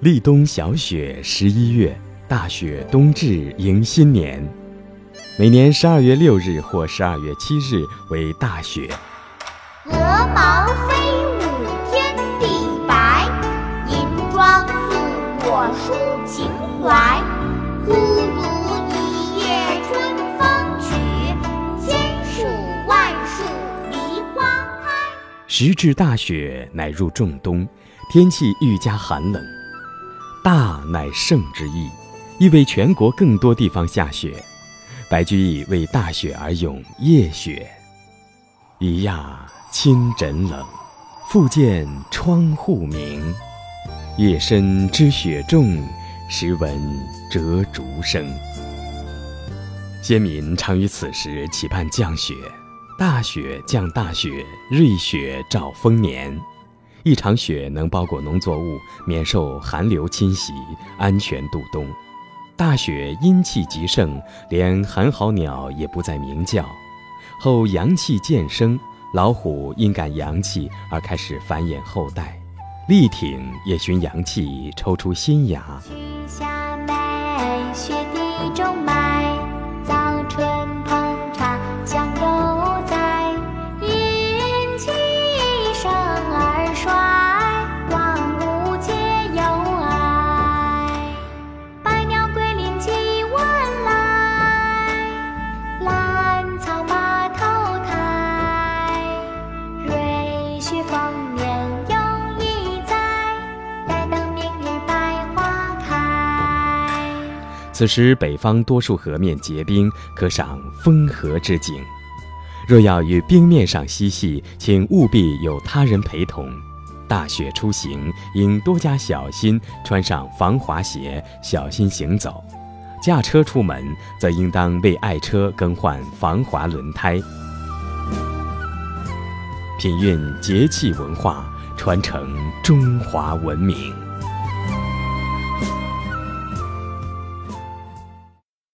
立冬小雪十一月，大雪冬至迎新年。每年十二月六日或十二月七日为大雪。鹅毛飞舞天地白，银装素裹抒情怀。忽如一夜春风起，千树万树梨花开。时至大雪，乃入仲冬，天气愈加寒冷。大乃盛之意，意为全国更多地方下雪。白居易为大雪而咏夜雪：一亚清枕冷，复见窗户明。夜深知雪重，时闻折竹声。先民常于此时期盼降雪，大雪降大雪，瑞雪兆丰年。一场雪能包裹农作物，免受寒流侵袭，安全度冬。大雪阴气极盛，连寒号鸟也不再鸣叫。后阳气渐生，老虎因感阳气而开始繁衍后代，力挺也循阳气抽出新芽。下梅，雪地中此时北方多数河面结冰，可赏风和之景。若要与冰面上嬉戏，请务必有他人陪同。大雪出行应多加小心，穿上防滑鞋，小心行走。驾车出门则应当为爱车更换防滑轮胎。品韵节气文化，传承中华文明。